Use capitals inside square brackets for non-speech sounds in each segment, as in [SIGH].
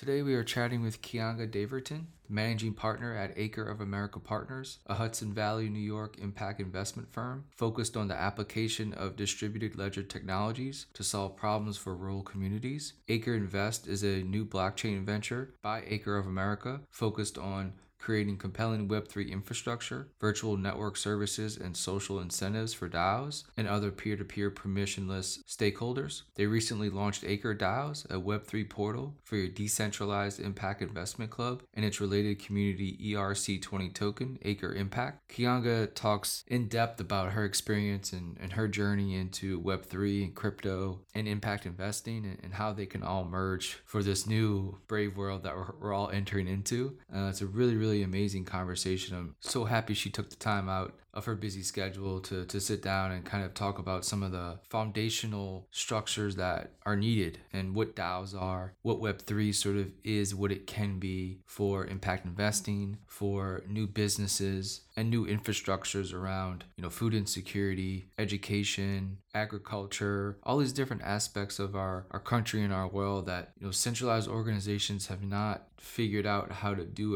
Today we are chatting with Kianga Daverton, managing partner at Acre of America Partners, a Hudson Valley, New York impact investment firm focused on the application of distributed ledger technologies to solve problems for rural communities. Acre Invest is a new blockchain venture by Acre of America focused on creating compelling Web3 infrastructure, virtual network services, and social incentives for DAOs and other peer to peer permissionless stakeholders. They recently launched Acre DAOs, a Web3 portal for your decentralized impact investment club and its related community ERC20 token, Acre Impact. Kianga talks in depth about her experience and, and her journey into Web3 and crypto and impact investing and, and how they can all merge for this new brave world that we're, we're all entering into. Uh, it's a really, really really amazing conversation. I'm so happy she took the time out of her busy schedule to, to sit down and kind of talk about some of the foundational structures that are needed and what DAOs are, what Web3 sort of is, what it can be for impact investing, for new businesses and new infrastructures around, you know, food insecurity, education, agriculture, all these different aspects of our, our country and our world that, you know, centralized organizations have not figured out how to do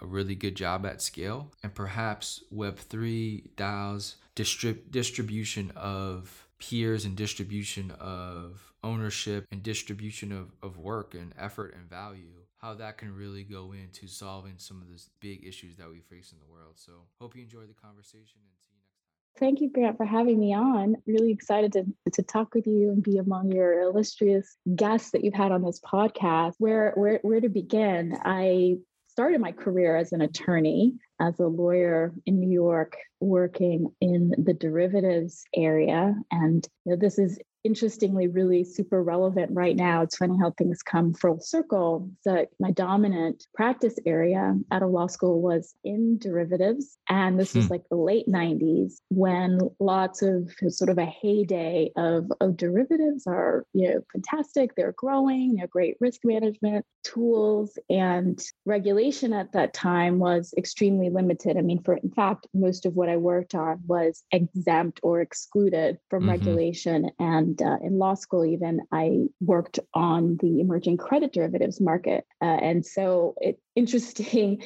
a, really good job at scale. And perhaps Web3 DAOs distrib- distribution of peers and distribution of ownership and distribution of, of work and effort and value, how that can really go into solving some of these big issues that we face in the world. So hope you enjoy the conversation and see you next time. Thank you, Grant, for having me on. Really excited to, to talk with you and be among your illustrious guests that you've had on this podcast. Where where where to begin? I started my career as an attorney, as a lawyer in New York, working in the derivatives area. And you know, this is interestingly really super relevant right now. It's funny how things come full circle. That my dominant practice area at a law school was in derivatives. And this hmm. was like the late 90s when lots of sort of a heyday of, of derivatives are, you know, fantastic. They're growing, they're great risk management tools and regulation at that time was extremely limited. I mean, for in fact, most of what I worked on was exempt or excluded from mm-hmm. regulation and and uh, in law school, even I worked on the emerging credit derivatives market. Uh, and so it's [LAUGHS] interesting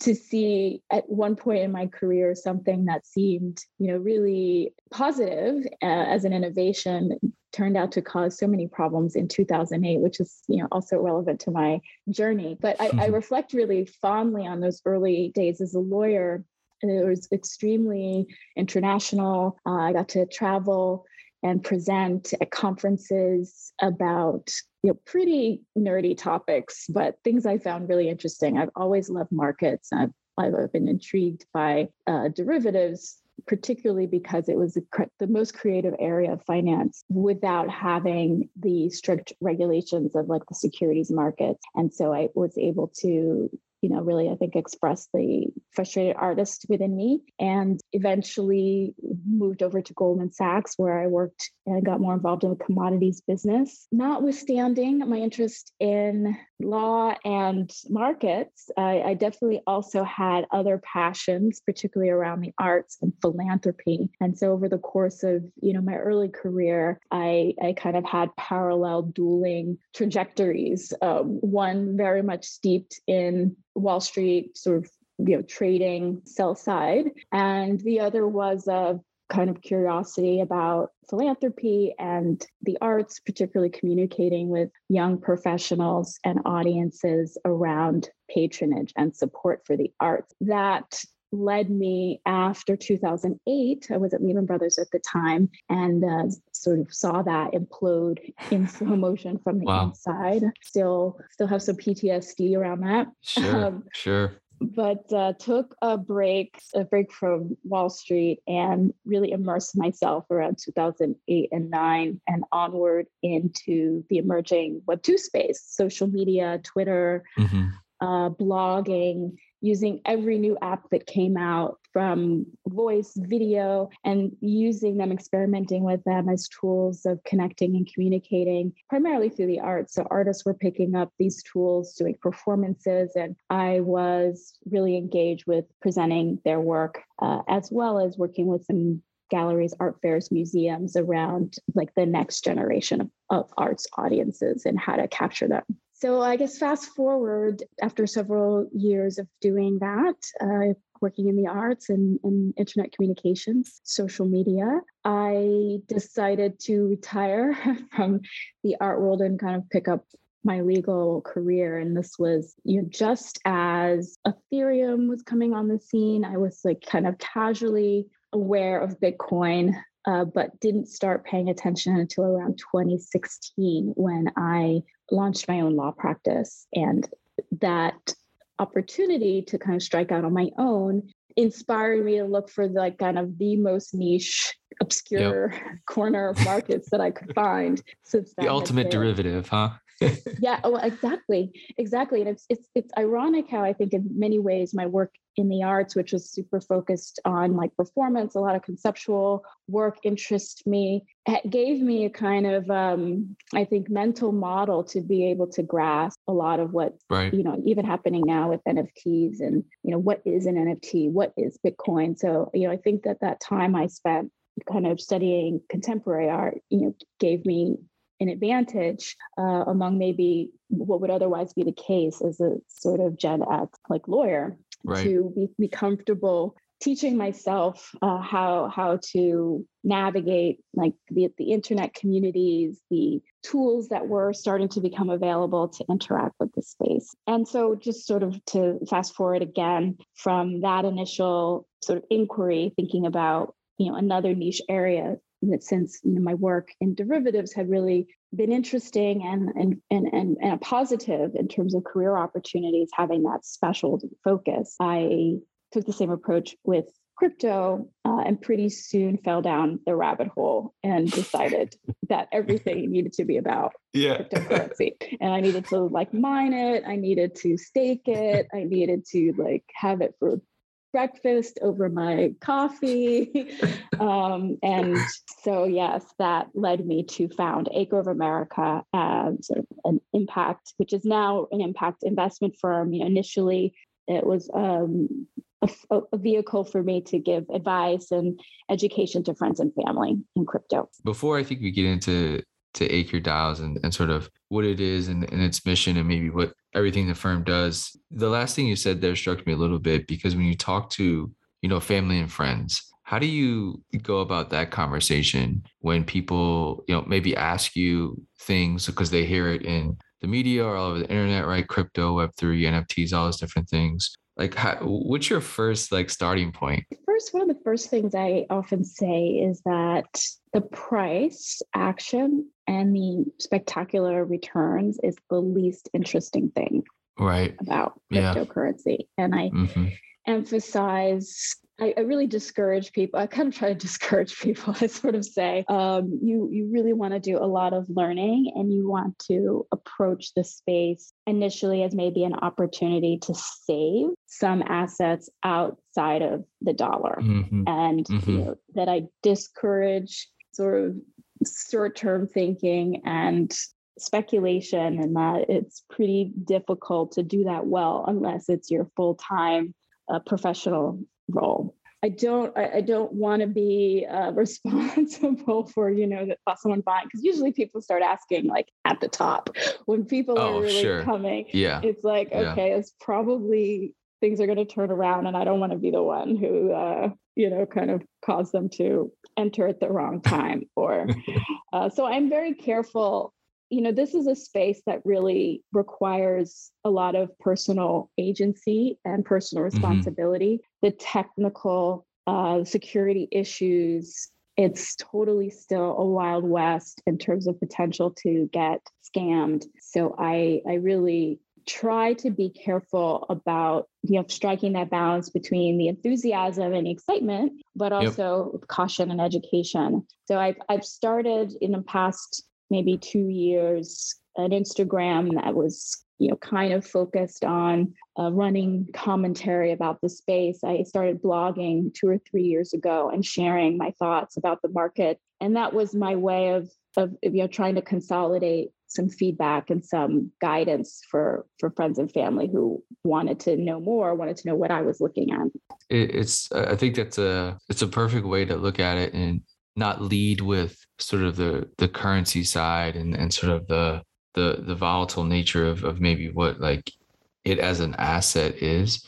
to see at one point in my career something that seemed, you know, really positive uh, as an innovation turned out to cause so many problems in 2008 which is you know also relevant to my journey but I, I reflect really fondly on those early days as a lawyer it was extremely international. Uh, I got to travel and present at conferences about you know pretty nerdy topics but things i found really interesting i've always loved markets i've, I've been intrigued by uh, derivatives particularly because it was the, the, most creative area of finance without having the strict regulations of like the securities markets. And so I was able to you know, really, I think, expressed the frustrated artist within me and eventually moved over to Goldman Sachs, where I worked and got more involved in the commodities business. Notwithstanding my interest in law and markets, I, I definitely also had other passions, particularly around the arts and philanthropy. And so over the course of, you know, my early career, I, I kind of had parallel dueling trajectories. Um, one very much steeped in Wall Street sort of you know trading sell side. And the other was a kind of curiosity about philanthropy and the arts particularly communicating with young professionals and audiences around patronage and support for the arts. That led me after 2008 i was at lehman brothers at the time and uh, sort of saw that implode [LAUGHS] in slow motion from the wow. inside still still have some ptsd around that sure um, sure but uh, took a break a break from wall street and really immersed myself around 2008 and 9 and onward into the emerging web 2 space social media twitter mm-hmm. uh, blogging using every new app that came out from voice, video, and using them, experimenting with them as tools of connecting and communicating, primarily through the arts. So artists were picking up these tools, doing performances, and I was really engaged with presenting their work, uh, as well as working with some galleries, art fairs, museums around like the next generation of, of arts audiences and how to capture them. So I guess fast forward after several years of doing that, uh, working in the arts and, and internet communications, social media, I decided to retire [LAUGHS] from the art world and kind of pick up my legal career. And this was you know just as ethereum was coming on the scene i was like kind of casually aware of bitcoin uh, but didn't start paying attention until around 2016 when I launched my own law practice. And that opportunity to kind of strike out on my own inspired me to look for like kind of the most niche obscure yep. [LAUGHS] corner of markets that I could find. Since the ultimate derivative, huh? [LAUGHS] yeah, oh, exactly, exactly. And it's it's it's ironic how I think in many ways my work in the arts, which was super focused on like performance, a lot of conceptual work interest me. It gave me a kind of um, I think mental model to be able to grasp a lot of what right. you know even happening now with NFTs and you know what is an NFT, what is Bitcoin. So you know I think that that time I spent kind of studying contemporary art, you know, gave me an advantage uh, among maybe what would otherwise be the case as a sort of Gen X like lawyer right. to be, be comfortable teaching myself uh, how how to navigate like the, the internet communities the tools that were starting to become available to interact with the space and so just sort of to fast forward again from that initial sort of inquiry thinking about you know another niche area that since you know my work in derivatives had really been interesting and and and and, and a positive in terms of career opportunities having that special focus i took the same approach with crypto uh, and pretty soon fell down the rabbit hole and decided that everything [LAUGHS] needed to be about yeah. cryptocurrency and i needed to like mine it i needed to stake it i needed to like have it for breakfast over my coffee. [LAUGHS] um, and so, yes, that led me to found Acre of America as sort of an impact, which is now an impact investment firm. You know, initially, it was um, a, a, vehicle for me to give advice and education to friends and family in crypto. Before I think we get into to Acre DAOs and, and sort of what it is and, and its mission and maybe what everything the firm does. The last thing you said there struck me a little bit because when you talk to, you know, family and friends, how do you go about that conversation when people, you know, maybe ask you things because they hear it in the media or all over the internet, right? Crypto, Web3, NFTs, all those different things. Like, how, what's your first like starting point? First, one of the first things I often say is that the price action and the spectacular returns is the least interesting thing right. about cryptocurrency. And i mm-hmm. emphasize I, I, really discourage people. I kind of try to [LAUGHS] discourage people. I sort of say, um, you you really want to do a lot of learning, and you want to approach the space initially as maybe an opportunity to save some assets outside of the dollar, mm-hmm. and mm-hmm. You know, that I discourage sort of short term thinking and speculation, and that it's pretty difficult to do that well unless it's your full time uh, professional role. I don't I, I don't want to be uh, [LAUGHS] responsible for you know that someone buying because usually people start asking like at the top when people oh, are really sure. coming. Yeah, it's like okay, yeah. it's probably things are going to turn around, and I don't want to be the one who uh, you know kind of cause them to enter at the wrong time or [LAUGHS] uh, so i'm very careful you know this is a space that really requires a lot of personal agency and personal mm-hmm. responsibility mm-hmm. the technical uh, security issues it's totally still a wild west in terms of potential to get scammed so i i really try to be careful about you know striking that balance between the enthusiasm and excitement but also yep. caution and education so i've i've started in the past maybe 2 years an instagram that was you know kind of focused on uh, running commentary about the space. I started blogging 2 or 3 years ago and sharing my thoughts about the market. And that was my way of of you know trying to consolidate some feedback and some guidance for for friends and family who wanted to know more wanted to know what i was looking at. It's i think that's a it's a perfect way to look at it and not lead with sort of the the currency side and and sort of the the the volatile nature of of maybe what like it as an asset is,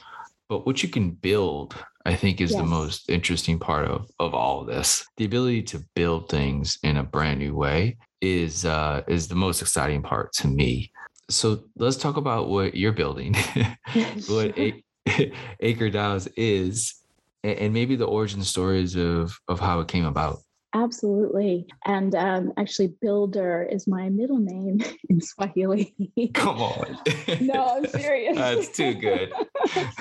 but what you can build I think is yes. the most interesting part of of all of this. The ability to build things in a brand new way is uh, is the most exciting part to me. So let's talk about what you're building, [LAUGHS] [LAUGHS] what a- [LAUGHS] Acre DAOs is, and maybe the origin stories of of how it came about. Absolutely. And um, actually, Builder is my middle name [LAUGHS] in Swahili. Come [LAUGHS] on. no, I'm [LAUGHS] serious. That's too good.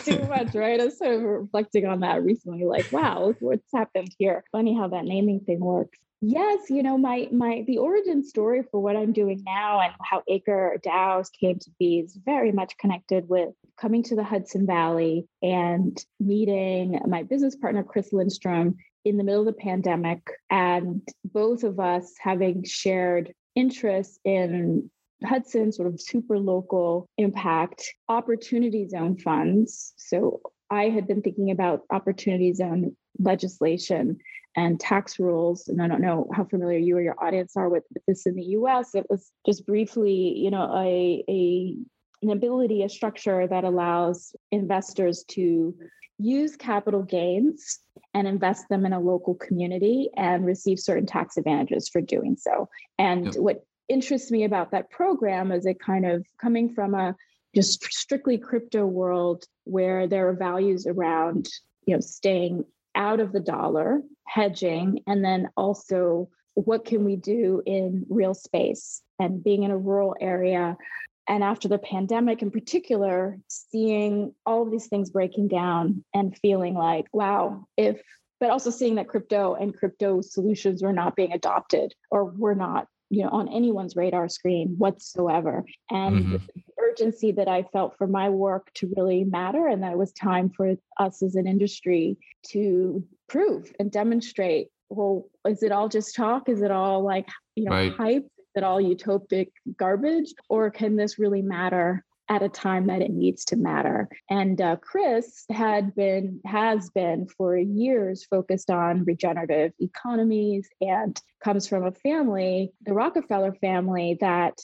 too much, right? I was sort of reflecting on that recently, like, wow, what's happened here? Funny how that naming thing works. Yes, you know, my my the origin story for what I'm doing now and how Acre DAOs came to be is very much connected with coming to the Hudson Valley and meeting my business partner Chris Lindstrom in the middle of the pandemic, and both of us having shared interest in Hudson sort of super local impact opportunity zone funds. So I had been thinking about opportunity zone legislation and tax rules. And I don't know how familiar you or your audience are with, with this in the US. It was just briefly, you know, a, a an ability, a structure that allows investors to use capital gains and invest them in a local community and receive certain tax advantages for doing so. And yep. what interests me about that program is it kind of coming from a just strictly crypto world where there are values around you know staying out of the dollar hedging and then also what can we do in real space and being in a rural area and after the pandemic in particular seeing all of these things breaking down and feeling like wow if but also seeing that crypto and crypto solutions were not being adopted or were not you know on anyone's radar screen whatsoever and mm-hmm. the urgency that i felt for my work to really matter and that it was time for us as an industry to prove and demonstrate well is it all just talk is it all like you know right. hype that all utopic garbage or can this really matter at a time that it needs to matter. And uh, Chris had been, has been for years focused on regenerative economies and comes from a family, the Rockefeller family, that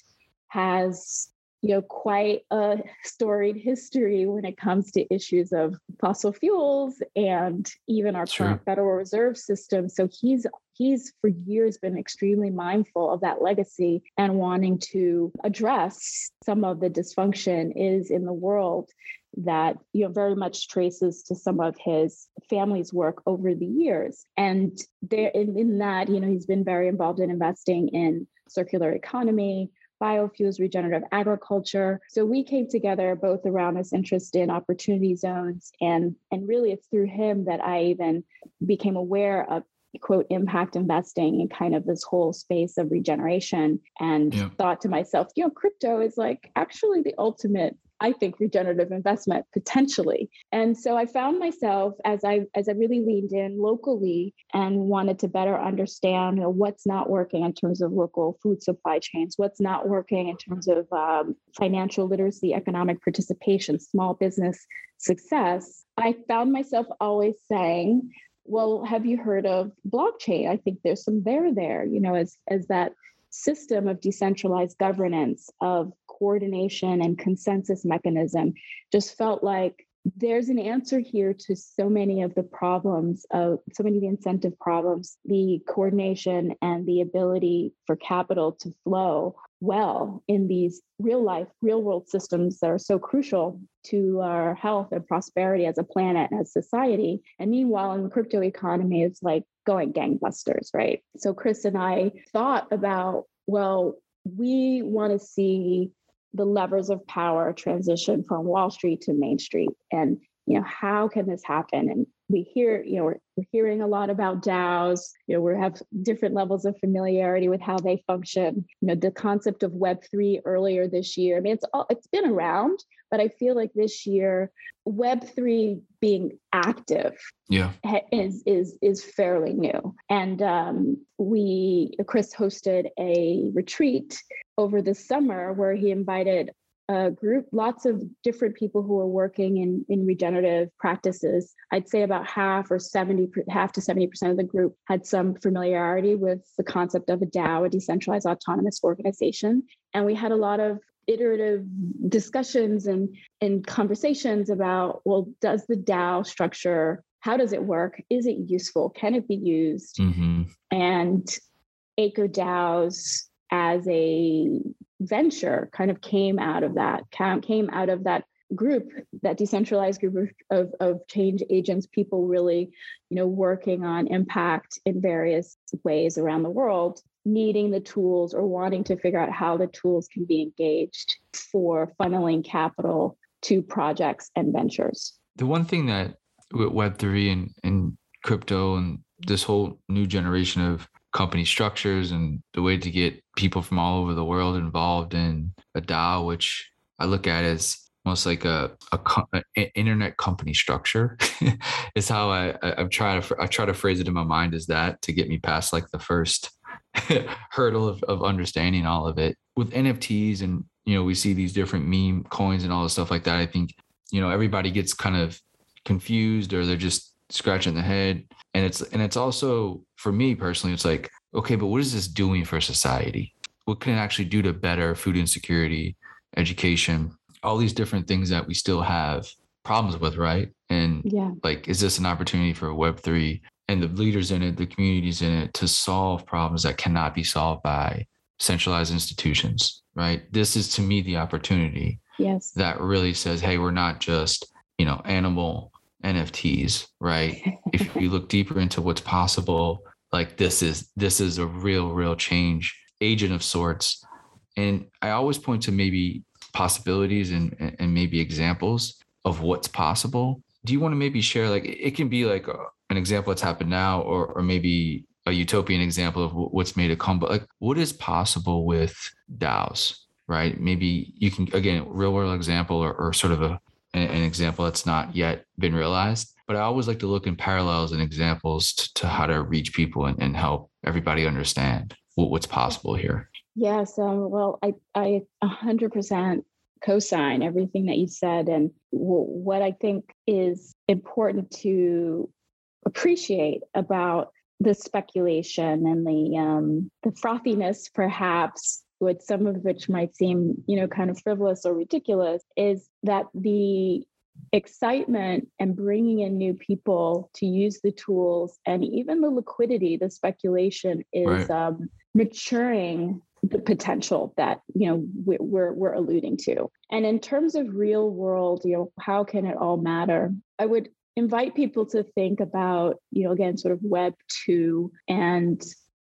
has you know quite a storied history when it comes to issues of fossil fuels and even our sure. current federal reserve system so he's he's for years been extremely mindful of that legacy and wanting to address some of the dysfunction is in the world that you know very much traces to some of his family's work over the years and there in, in that you know he's been very involved in investing in circular economy biofuels, regenerative agriculture. So we came together both around this interest in opportunity zones and and really it's through him that I even became aware of quote impact investing in kind of this whole space of regeneration and yeah. thought to myself you know crypto is like actually the ultimate I think regenerative investment potentially. And so I found myself as I as I really leaned in locally and wanted to better understand you know, what's not working in terms of local food supply chains, what's not working in terms of um, financial literacy, economic participation, small business success. I found myself always saying, well, have you heard of blockchain? I think there's some there there, you know, as as that system of decentralized governance, of coordination and consensus mechanism, just felt like there's an answer here to so many of the problems of so many of the incentive problems the coordination and the ability for capital to flow well in these real life real world systems that are so crucial to our health and prosperity as a planet as society. And meanwhile in the crypto economy it's like going gangbusters right? So chris and i thought about well we want to see the levers of power transition from Wall Street to Main Street. And, you know, how can this happen? And we hear, you know, we're, we're hearing a lot about DAOs. You know, we have different levels of familiarity with how they function. You know, the concept of Web3 earlier this year. I mean, it's all it's been around, but I feel like this year, Web3 being active yeah. is is is fairly new. And um, we Chris hosted a retreat over the summer where he invited a group, lots of different people who are working in, in regenerative practices. I'd say about half or 70, half to 70% of the group had some familiarity with the concept of a DAO, a decentralized autonomous organization. And we had a lot of iterative discussions and, and conversations about well, does the DAO structure, how does it work? Is it useful? Can it be used? Mm-hmm. And Acre DAOs as a venture kind of came out of that, came out of that group, that decentralized group of, of change agents, people really, you know, working on impact in various ways around the world, needing the tools or wanting to figure out how the tools can be engaged for funneling capital to projects and ventures. The one thing that with Web3 and, and crypto and this whole new generation of company structures and the way to get people from all over the world involved in a DAO, which I look at as almost like a, a, a internet company structure [LAUGHS] is how I, I am trying to I try to phrase it in my mind as that to get me past like the first [LAUGHS] hurdle of, of understanding all of it. With NFTs and you know we see these different meme coins and all the stuff like that I think you know everybody gets kind of confused or they're just scratching the head. And it's and it's also for me personally it's like okay but what is this doing for society? What can it actually do to better food insecurity education all these different things that we still have problems with right? And yeah. like is this an opportunity for web3 and the leaders in it the communities in it to solve problems that cannot be solved by centralized institutions right? This is to me the opportunity yes. that really says hey we're not just you know animal NFTs, right? if you look deeper into what's possible, like this is this is a real, real change agent of sorts. And I always point to maybe possibilities and and maybe examples of what's possible. Do you want to maybe share like it can be like a, an example that's happened now, or or maybe a utopian example of what's made it come, but like what is possible with DAOs, right? Maybe you can again real world example or, or sort of a an example that's not yet been realized. But I always like to look in parallels and examples to, to how to reach people and, and help everybody understand what, what's possible here. Yes. Um, well, I, I 100% co-sign everything that you said. And w- what I think is important to appreciate about the speculation and the um, the frothiness, perhaps, some of which might seem, you know, kind of frivolous or ridiculous, is that the excitement and bringing in new people to use the tools and even the liquidity, the speculation is right. um, maturing the potential that you know we're we're alluding to. And in terms of real world, you know, how can it all matter? I would invite people to think about, you know, again, sort of web two and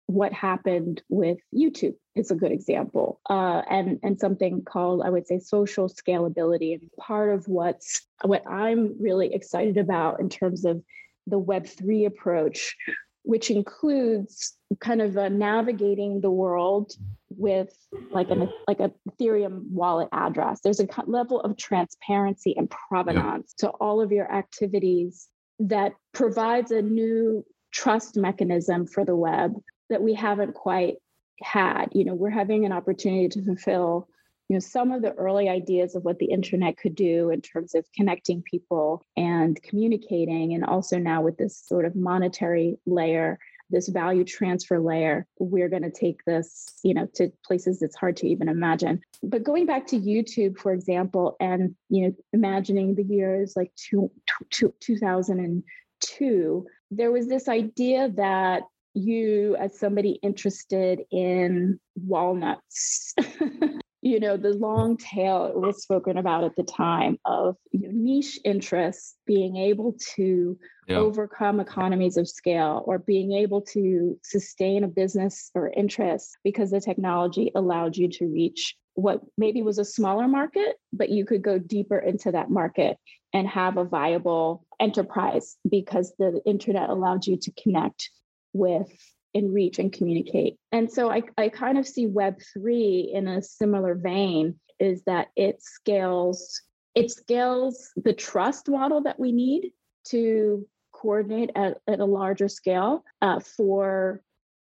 what happened with YouTube is a good example, uh, and and something called I would say social scalability. And part of what's what I'm really excited about in terms of the Web three approach, which includes kind of uh, navigating the world with like an like a Ethereum wallet address. There's a level of transparency and provenance to all of your activities that provides a new trust mechanism for the web that we haven't quite had. You know, we're having an opportunity to fulfill, you know, some of the early ideas of what the internet could do in terms of connecting people and communicating, and also now with this sort of monetary layer this value transfer layer we're going to take this you know to places it's hard to even imagine but going back to youtube for example and you know imagining the years like two, two, 2002 there was this idea that you as somebody interested in walnuts [LAUGHS] you know the long tail was spoken about at the time of you know, niche interests being able to yeah. overcome economies of scale or being able to sustain a business or interest because the technology allowed you to reach what maybe was a smaller market but you could go deeper into that market and have a viable enterprise because the internet allowed you to connect with and reach and communicate. And so I, I kind of see Web3 in a similar vein is that it scales, it scales the trust model that we need to coordinate at, at a larger scale uh, for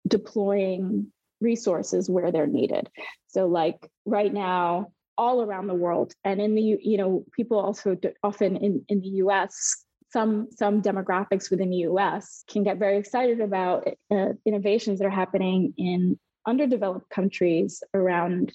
deploying resources where they're needed. So like right now, all around the world. And in the, you know, people also often in, in the US, some some demographics within the US can get very excited about uh, innovations that are happening in underdeveloped countries around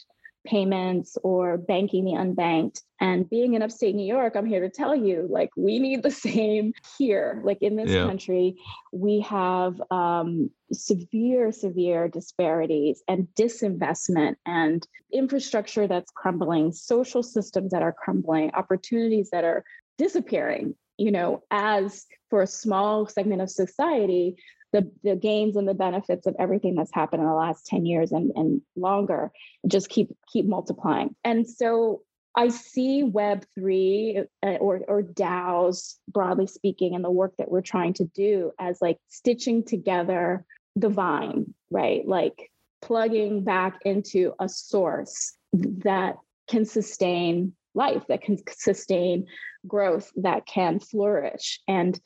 payments or banking the unbanked. And being in upstate New York, I'm here to tell you, like, we need the [LAUGHS] same here. Like in this yeah. country, we have um, severe, severe disparities and disinvestment and infrastructure that's crumbling, social systems that are crumbling, opportunities that are disappearing you know as for a small segment of society the, the gains and the benefits of everything that's happened in the last 10 years and, and longer just keep keep multiplying. And so i see web3 uh, or, or daos broadly speaking and the work that we're trying to do as like stitching together the vine right? Like plugging back into a source that can sustain life that can sustain growth that can flourish. And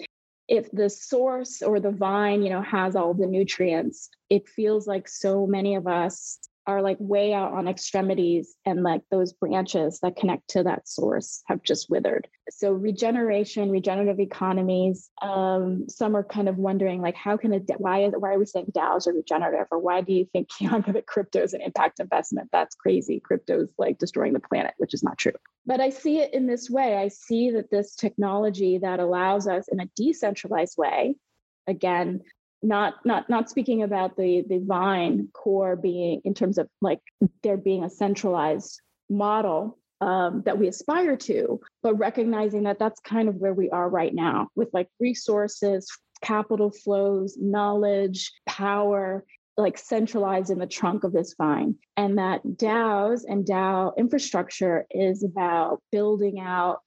if the source or the vine, you know, has all the nutrients, it feels like so many of us are like way out on extremities and like those branches that connect to that source have just withered. So regeneration regenerative economies um, some are kind of wondering like how can it why is why are we saying daos are regenerative or why do you think [LAUGHS] Kianga, that crypto is an impact investment? That's crazy. Crypto is like destroying the planet which is not true. But i see it in this way. I see that this technology that allows us in a decentralized way again not not not speaking about the the vine core being in terms of like there being a centralized model um, that we aspire to but recognizing that that's kind of where we are right now with like resources capital flows knowledge power like centralized in the trunk of this vine. And that daos and dao infrastructure is about building out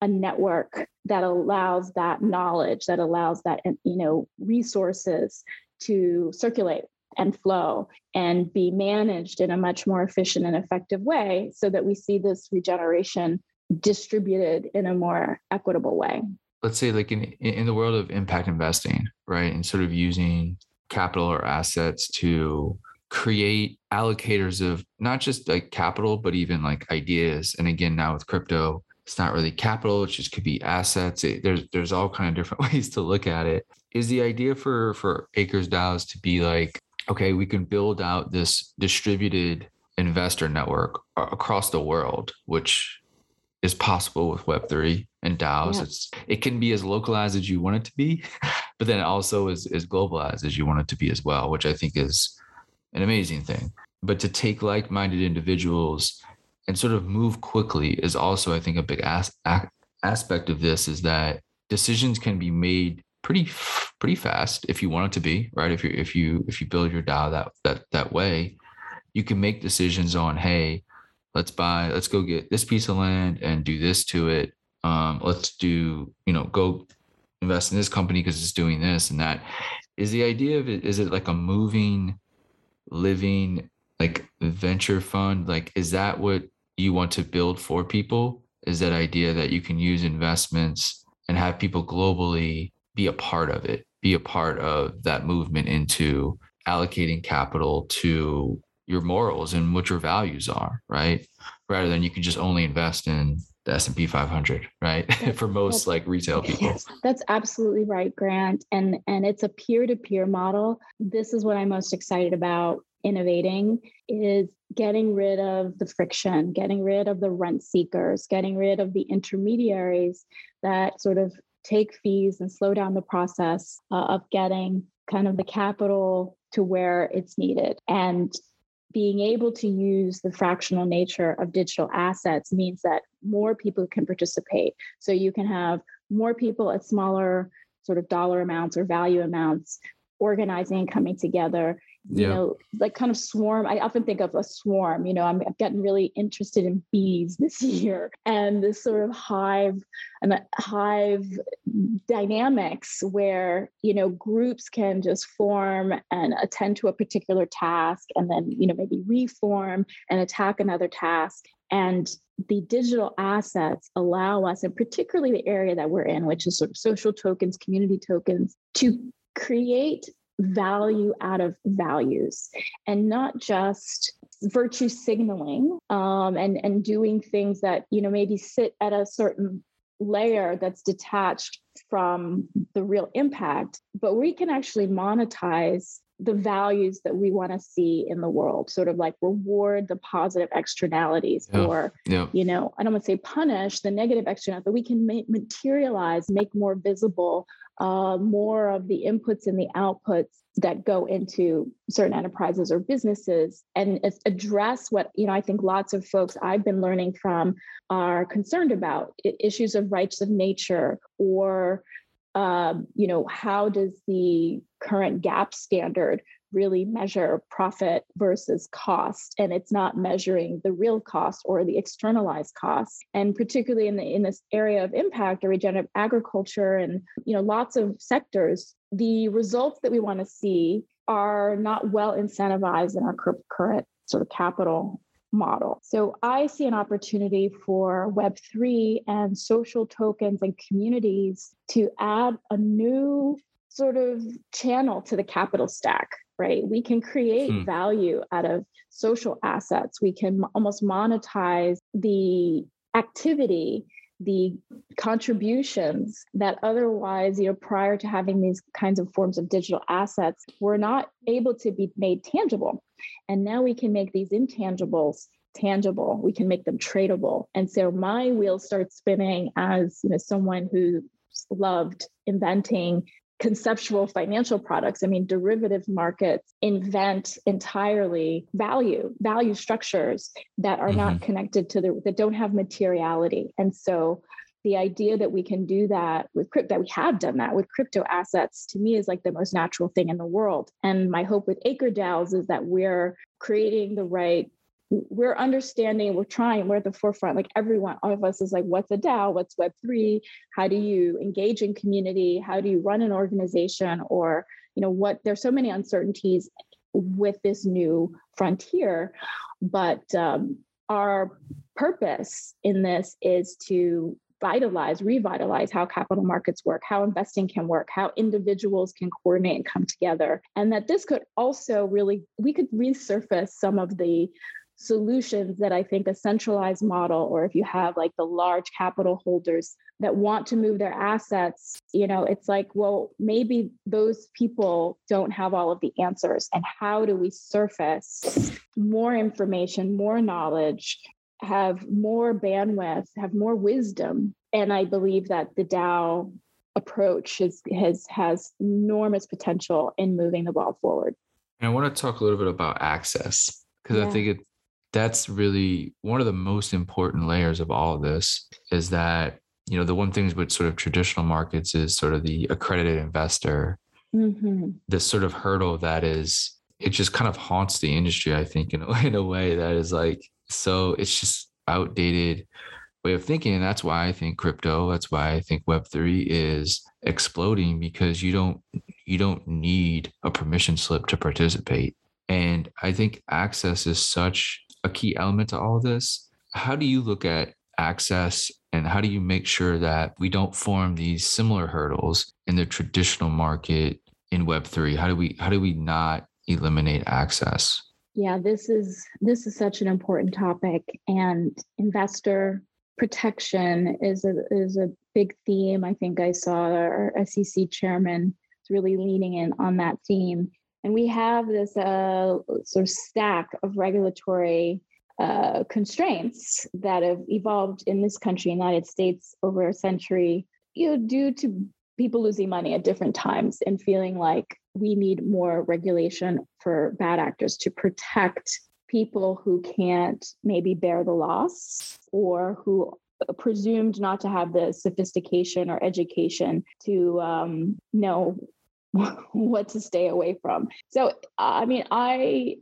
a network that allows that knowledge that allows that you know resources to circulate and flow and be managed in a much more efficient and effective way so that we see this regeneration distributed in a more equitable way. Let's say like in in the world of impact investing right and sort of using capital or assets to create allocators of not just like capital but even like ideas. And again now with crypto it's not really capital it just could be assets it, there's there's all kind of different [LAUGHS] ways to look at it. Is the idea for for acres daos to be like okay we can build out this distributed investor network across the world which is possible with web3 and daos yeah. it's it can be as localized as you want it to be [LAUGHS] but then also is as globalized as you want it to be as well which i think is an amazing thing. But to take like-minded individuals and sort of move quickly is also, I think, a big as- aspect of this is that decisions can be made pretty pretty fast if you want it to be right? If you if you if you build your DAO that that that way you can make decisions on hey let's buy let's go get this piece of land and do this to it. Um, let's do you know go invest in this company because it's doing this and that. Is the idea of it is it like a moving living like venture fund? Like is that what you want to build for people is that idea that you can use investments and have people globally be a part of it, be a part of that movement into allocating capital to your morals and what your values are, right? Rather than you can just only invest in the S&P 500, right? [LAUGHS] For most like retail people. Yes, that's absolutely right, Grant. And and it's a peer-to-peer model. This is what I'm most excited about innovating is getting rid of the friction, getting rid of the rent seekers, getting rid of the intermediaries that sort of take fees and slow down the process uh, of getting kind of the capital to where it's needed. And being able to use the fractional nature of digital assets means that more people can participate. So you can have more people at smaller sort of dollar amounts or value amounts organizing and coming together you yeah. know, like kind of swarm. I often think of a swarm, you know, I'm, I'm getting really interested in bees [LAUGHS] this year and this sort of hive and hive dynamics where, you know, groups can just form and attend to a particular task and then, you know, maybe reform and attack another task. And the digital assets allow us, and particularly the area that we're in, which is sort of social tokens, community tokens, to create value out of values and not just virtue signaling um, and and doing things that you know maybe sit at a certain layer that's detached from the real impact but we can actually monetize the values that we want to see in the world sort of like reward the positive externalities yeah. or yeah. you know i don't want to say punish the negative externalities but we can make, materialize make more visible uh, more of the inputs and the outputs that go into certain enterprises or businesses and address what you know i think lots of folks i've been learning from are concerned about issues of rights of nature or um, you know, how does the current GAAP standard really measure profit versus cost? And it's not measuring the real cost or the externalized costs and particularly in the in this area of impact or regenerative agriculture and you know lots of sectors the results that we want to see are not well incentivized in our current sort of capital model. So I see an opportunity for Web3 and social tokens and communities to add a new sort of channel to the capital stack, right? We can create hmm. value out of social assets. We can almost monetize the activity the contributions that otherwise you know prior to having these kinds of forms of digital assets were not able to be made tangible. And now we can make these intangibles tangible. We can make them tradable. And so my wheels start spinning as you know someone who loved inventing conceptual financial products i mean derivative markets invent entirely value value structures that are mm-hmm. not connected to the that don't have materiality and so the idea that we can do that with crypto that we have done that with crypto assets to me is like the most natural thing in the world and my hope with acre DAOs is that we're creating the right we're understanding, we're trying, we're at the forefront. Like everyone, all of us is like, what's a DAO? What's Web3? How do you engage in community? How do you run an organization? Or, you know, what there's so many uncertainties with this new frontier. But um, our purpose in this is to vitalize, revitalize how capital markets work, how investing can work, how individuals can coordinate and come together. And that this could also really, we could resurface some of the solutions that I think a centralized model, or if you have like the large capital holders that want to move their assets, you know, it's like, well, maybe those people don't have all of the answers. And how do we surface more information, more knowledge, have more bandwidth, have more wisdom? And I believe that the DAO approach is, has has enormous potential in moving the ball forward. And I want to talk a little bit about access because yeah. I think it that's really one of the most important layers of all of this is that you know the one things with sort of traditional markets is sort of the accredited investor. Mm-hmm. this sort of hurdle that is it just kind of haunts the industry i think in a, [LAUGHS] in a way that is like so it's just outdated way of thinking. And that's why i think crypto that's why i think web3 is exploding because you don't you don't need a permission slip to participate. And i think access is such a key element to all this. How do you look at access and how do you make sure that we don't form these similar hurdles in the traditional market in web3 how do we how do we not eliminate access? Yeah this is this is such an important topic and investor protection is a is a big theme. I think i saw our sec chairman is really leaning in on that theme and we have this uh, sort of stack of regulatory uh, constraints that have evolved in this country, United States, over a century, you know, due to people losing money at different times and feeling like we need more regulation for bad actors to protect people who can't maybe bear the loss or who presumed not to have the sophistication or education to um, know [LAUGHS] what to stay away from. So, I mean, I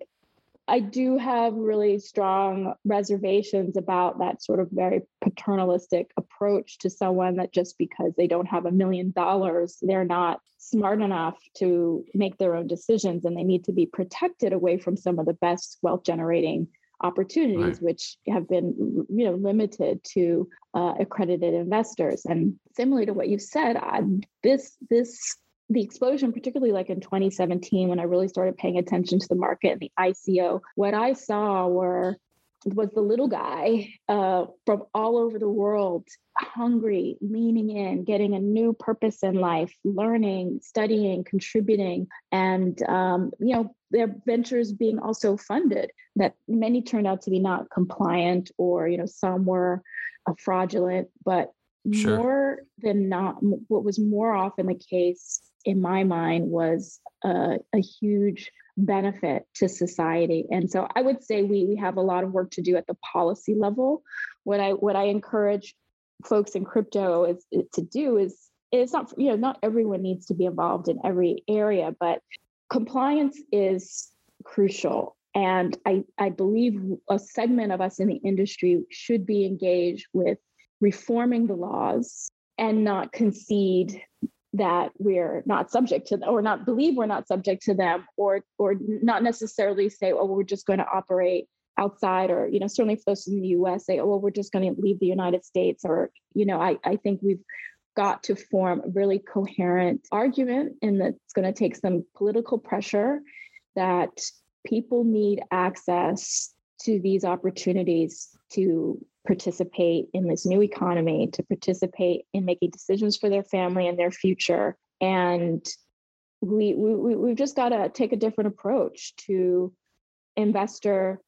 I do have really strong reservations about that sort of very paternalistic approach to someone that just because they don't have a million dollars, they're not smart enough to make their own decisions and they need to be protected away from some of the best wealth generating opportunities right. which have been you know limited to uh, accredited investors and similarly to what you said I, this this the explosion, particularly like in 2017, when I really started paying attention to the market and the ICO, what I saw were was the little guy uh, from all over the world, hungry, leaning in, getting a new purpose in life, learning, studying, contributing, and um, you know their ventures being also funded. That many turned out to be not compliant, or you know some were uh, fraudulent, but sure. more than not, what was more often the case in my mind was a, a huge benefit to society. And so I would say we we have a lot of work to do at the policy level. What I what I encourage folks in crypto is, is to do is it's not you know not everyone needs to be involved in every area, but compliance is crucial. And I, I believe a segment of us in the industry should be engaged with reforming the laws and not concede that we're not subject to them or not believe we're not subject to them or or not necessarily say oh we're just going to operate outside or you know certainly for those in the us say oh well we're just going to leave the united states or you know i, I think we've got to form a really coherent argument and that's going to take some political pressure that people need access to these opportunities to participate in this new economy, to participate in making decisions for their family and their future. And we, we, we've just got to take a different approach to investor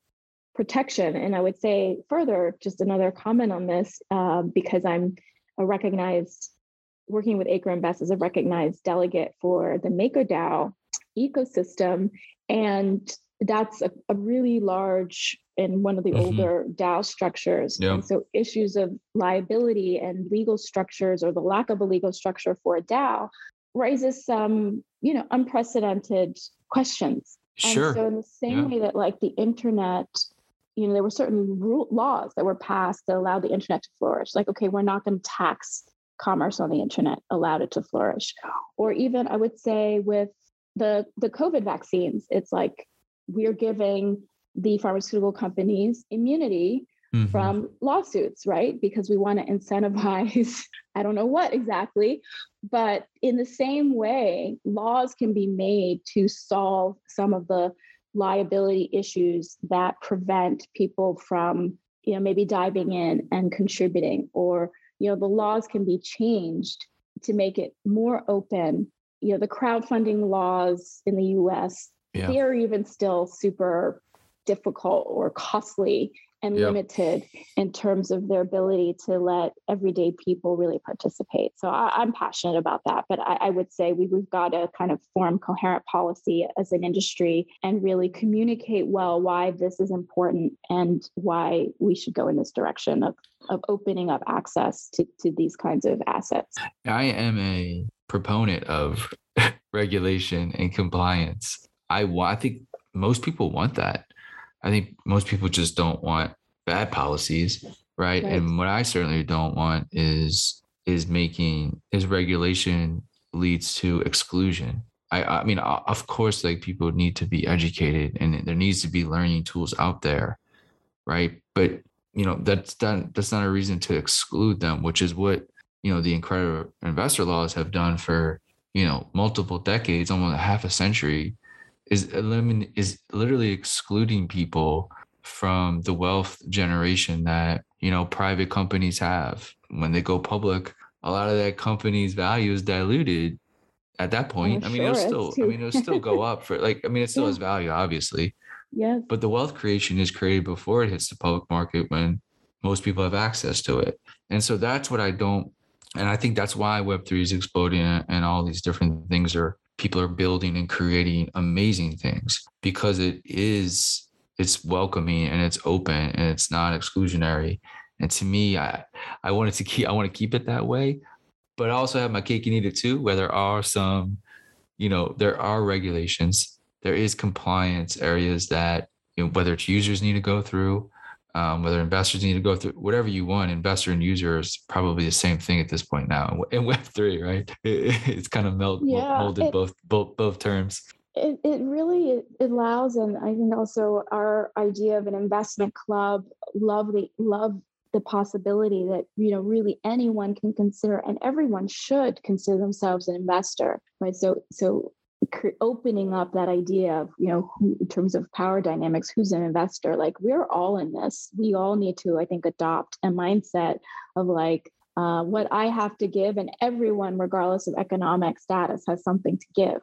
protection. And I would say further, just another comment on this, uh, because I'm a recognized, working with Acre Invest as a recognized delegate for the MakerDAO ecosystem. And that's a, a really large in one of the mm-hmm. older DAO structures. Yep. And so issues of liability and legal structures or the lack of a legal structure for a DAO raises some, you know, unprecedented questions. Sure. And so in the same yeah. way that like the internet, you know, there were certain rule, laws that were passed that allowed the internet to flourish. Like, okay, we're not going to tax commerce on the internet, allowed it to flourish. Or even I would say with the the COVID vaccines, it's like we're giving the pharmaceutical companies immunity mm-hmm. from lawsuits, right? Because we want to incentivize, [LAUGHS] I don't know what exactly, but in the same way, laws can be made to solve some of the liability issues that prevent people from, you know, maybe diving in and contributing, or, you know, the laws can be changed to make it more open. You know, the crowdfunding laws in the US yeah. they are even still super difficult or costly and limited in terms of their ability to let everyday people really participate. So I, am passionate about that, but I, I would say we, we've got to kind of form coherent policy as an industry and really communicate well why this is important and why we should go in this direction of, of opening up access to, to these kinds of assets. I am a proponent of [LAUGHS] regulation and compliance I. I think most people want that. I think most people just don't want bad policies, right? right? And what I certainly don't want is is making is regulation leads to exclusion. I, I mean, of course, like people need to be educated, and there needs to be learning tools out there, right? But you know, that's done. That's not a reason to exclude them, which is what you know the accredited investor laws have done for you know multiple decades, almost a half a century is elimin- is literally excluding people from the wealth generation that you know private companies have. When they go public a lot of that company's value is diluted at that point. I'm i mean sure it'll still i mean it'll still go up for like i mean it still yeah. has value obviously. Yes. But the wealth creation is created before it hits the public market when most people have access to it. And so that's what i don't and i think that's why web3 is exploding and all these different things are people are building and creating amazing things because it is it's welcoming and it's open and it's not exclusionary. And to me i i wanted to keep i want to keep it that way but i also have my cake and eat it too where there are some you know there are regulations there is compliance areas that you know, whether it's users need to go through um, whether investors need to go through whatever you want. Investor and user is probably the same thing at this point now [LAUGHS] in Web three, right? It, [LAUGHS] it's kind of meld, yeah, molded it, both both both terms. It, it really allows, and I think also our idea of an investment club, lovely love the possibility that you know really anyone can consider and everyone should consider themselves an investor right so so opening up that idea of you know who, in terms of power dynamics who's an investor? Like we're all in this. We all need to i think adopt a mindset of like uh, what i have to give and everyone regardless of economic status has something to give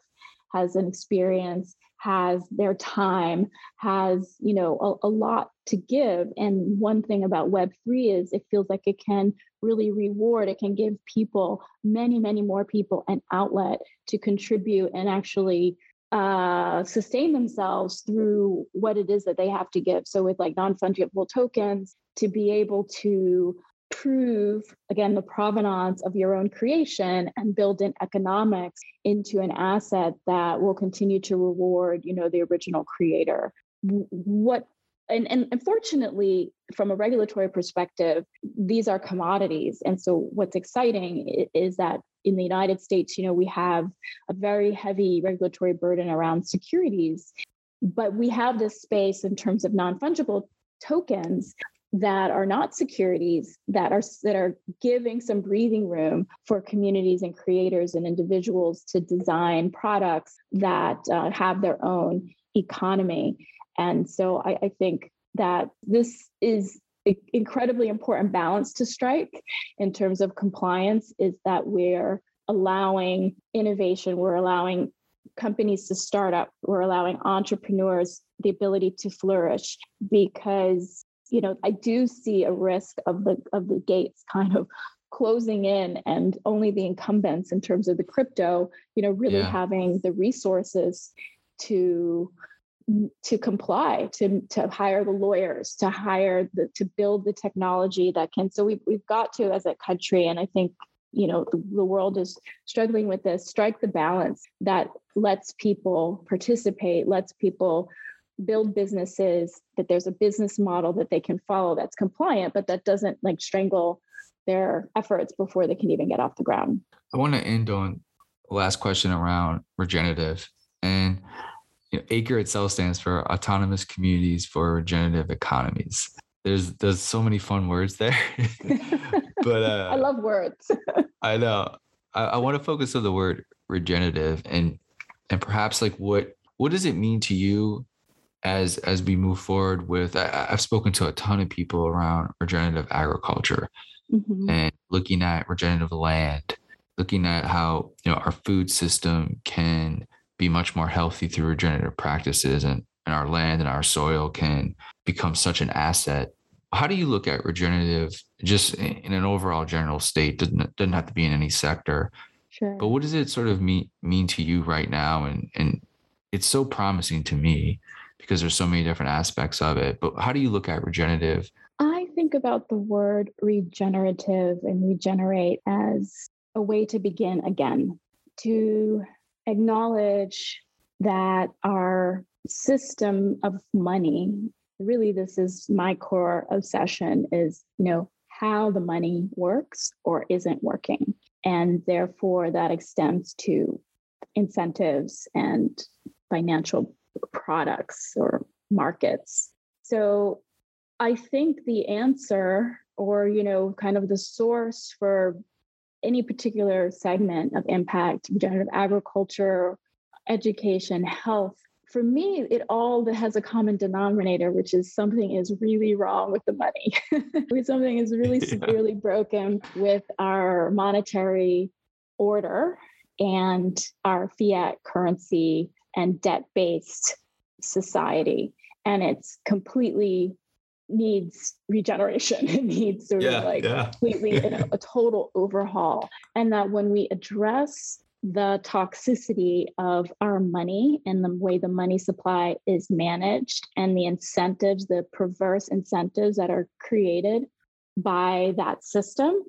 has an experience has their time has you know a, a, lot to give and one thing about web3 is it feels like it can really reward it can give people many many more people an outlet to contribute and actually uh, sustain themselves through what it is that they have to give. So with like non-fungible tokens to be able to prove again the provenance of your own creation and build in economics into an asset that will continue to reward you know the original creator. What and, and unfortunately from a regulatory perspective these are commodities. And so what's exciting is that in the united states you know we have a very heavy regulatory burden around securities but we have this space in terms of non-fungible tokens that are not securities that are that are giving some breathing room for communities and creators and individuals to design products that uh, have their own economy and so I, I think that this is incredibly important balance to strike in terms of compliance is that we're allowing innovation we're allowing companies to start up we're allowing entrepreneurs the ability to flourish because you know, I do see a risk of the of the gates kind of closing in and only the incumbents in terms of the crypto, you know, really yeah. having the resources to to comply, to to hire the lawyers, to hire the to build the technology that can. So we've we've got to as a country, and I think you know the, the world is struggling with this. Strike the balance that lets people participate, lets people build businesses that there's a business model that they can follow that's compliant but that doesn't like strangle their efforts before they can even get off the ground i want to end on last question around regenerative and you know, acre itself stands for autonomous communities for regenerative economies. There's there's so many fun words there [LAUGHS] but [LAUGHS] uh, i love words. [LAUGHS] I know. I, I want to focus on the word regenerative and and perhaps like what what does it mean to you as as we move forward with I, have spoken to a ton of people around regenerative agriculture mm-hmm. and looking at regenerative land looking at how you know our food system can be much more healthy through regenerative practices and, and our land and our soil can become such an asset how do you look at regenerative just in an overall general state doesn't doesn't have to be in any sector sure. but what does it sort of mean mean to you right now and and it's so promising to me because there's so many different aspects of it. But how do you look at regenerative? I think about the word regenerative and regenerate as a way to begin again, to acknowledge that our system of money, really, this is my core obsession, is, you know, how the money works or isn't working. And therefore, that extends to incentives and financial products or markets. So I think the answer or you know kind of the source for any particular segment of impact regenerative agriculture education health for me it all has a common denominator which is something is really wrong with the money [LAUGHS] something is [LAUGHS] really severely broken with our monetary order and our fiat currency and debt based society. And it's completely needs regeneration. [LAUGHS] It needs sort yeah, of like yeah. completely you know, [LAUGHS] a total overhaul. And that when we address the toxicity of our money and the way the money supply is managed and the incentives, the perverse incentives that are created by that system,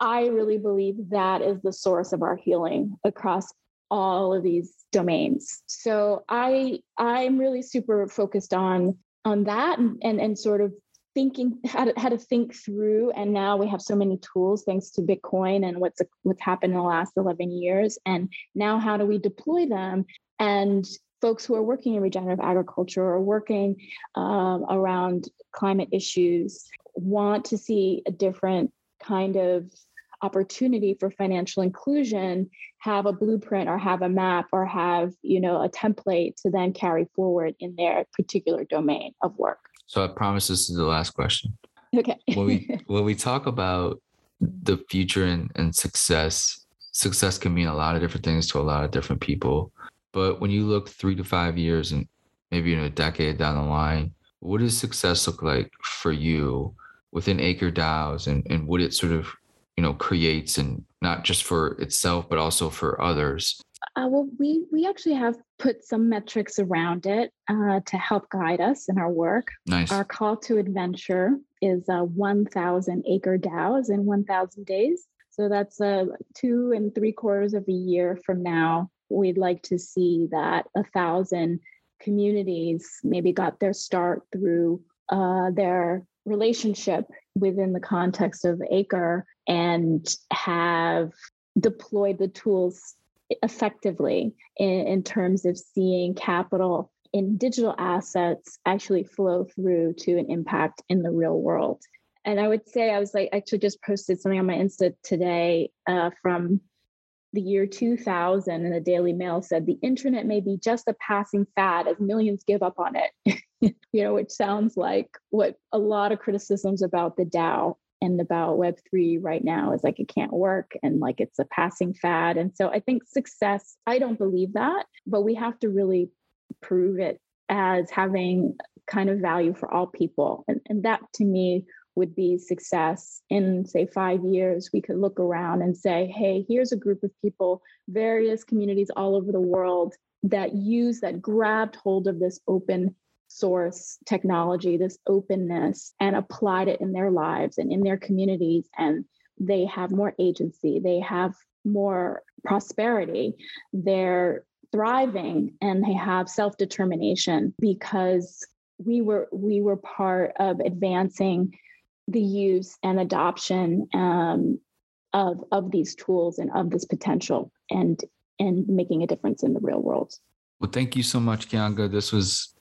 I really believe that is the source of our healing across all of these domains. So I I'm really super focused on on that and and, and sort of thinking how to, how to think through. And now we have so many tools thanks to bitcoin and what's what's happened in the last 11 years. And now how do we deploy them? And folks who are working in regenerative agriculture or working um, around climate issues want to see a different kind of opportunity for financial inclusion have a blueprint or have a map or have you know a template to then carry forward in their particular domain of work. So i promise this is the last question. Okay. When we [LAUGHS] when we talk about the future and, and success success can mean a lot of different things to a lot of different people. But when you look three to five years and maybe in a decade down the line what does success look like for you within acre DAOs and, and would it sort of you know creates and not just for itself but also for others. Uh, well we we actually have put some metrics around it uh, to help guide us in our work. Nice. Our call to adventure is uh, 1000 acre DAOs in 1000 days. So that's uh, two and three quarters of a year from now we'd like to see that a thousand communities maybe got their start through uh, their relationship within the context of acre and have deployed the tools effectively in, in terms of seeing capital in digital assets actually flow through to an impact in the real world. And I would say I was like actually just posted something on my Insta today uh, from the year 2000 and the Daily Mail said the internet may be just a passing fad as millions give up on it. [LAUGHS] you know, which sounds like what a lot of criticisms about the DAO and about web3 right now is like it can't work and like it's a passing fad. And so i think success i don't believe that but we have to really prove it as having kind of value for all people. And, and that to me would be success in say five years. We could look around and say hey here's a group of people various communities all over the world that use that grabbed hold of this open source technology, this openness, and applied it in their lives and in their communities. And they have more agency, they have more prosperity, they're thriving, and they have self determination because we were we were part of advancing the use and adoption um, of of these tools and of this potential and and making a difference in the real world. Well, thank you so much, Kianga. This was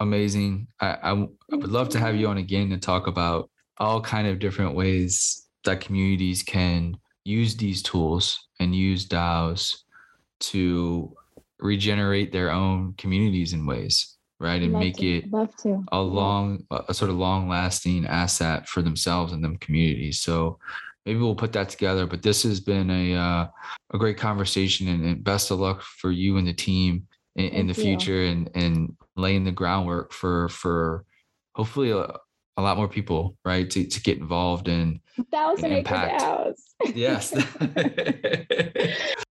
amazing. I, I, I would love to have you on again to talk about all kind of different ways that communities can use these tools and use DAOs to regenerate their own communities in ways, right? And make to, it love to. a long, a sort of long lasting asset for themselves and them communities. So maybe we'll put that together. But this has been a uh, a great conversation, and, and, best of luck for you and the team in, in the future, and and laying the groundwork for for hopefully a, a lot more people, right, to, to get involved in thousand acre DAOs. yes. [LAUGHS] [LAUGHS]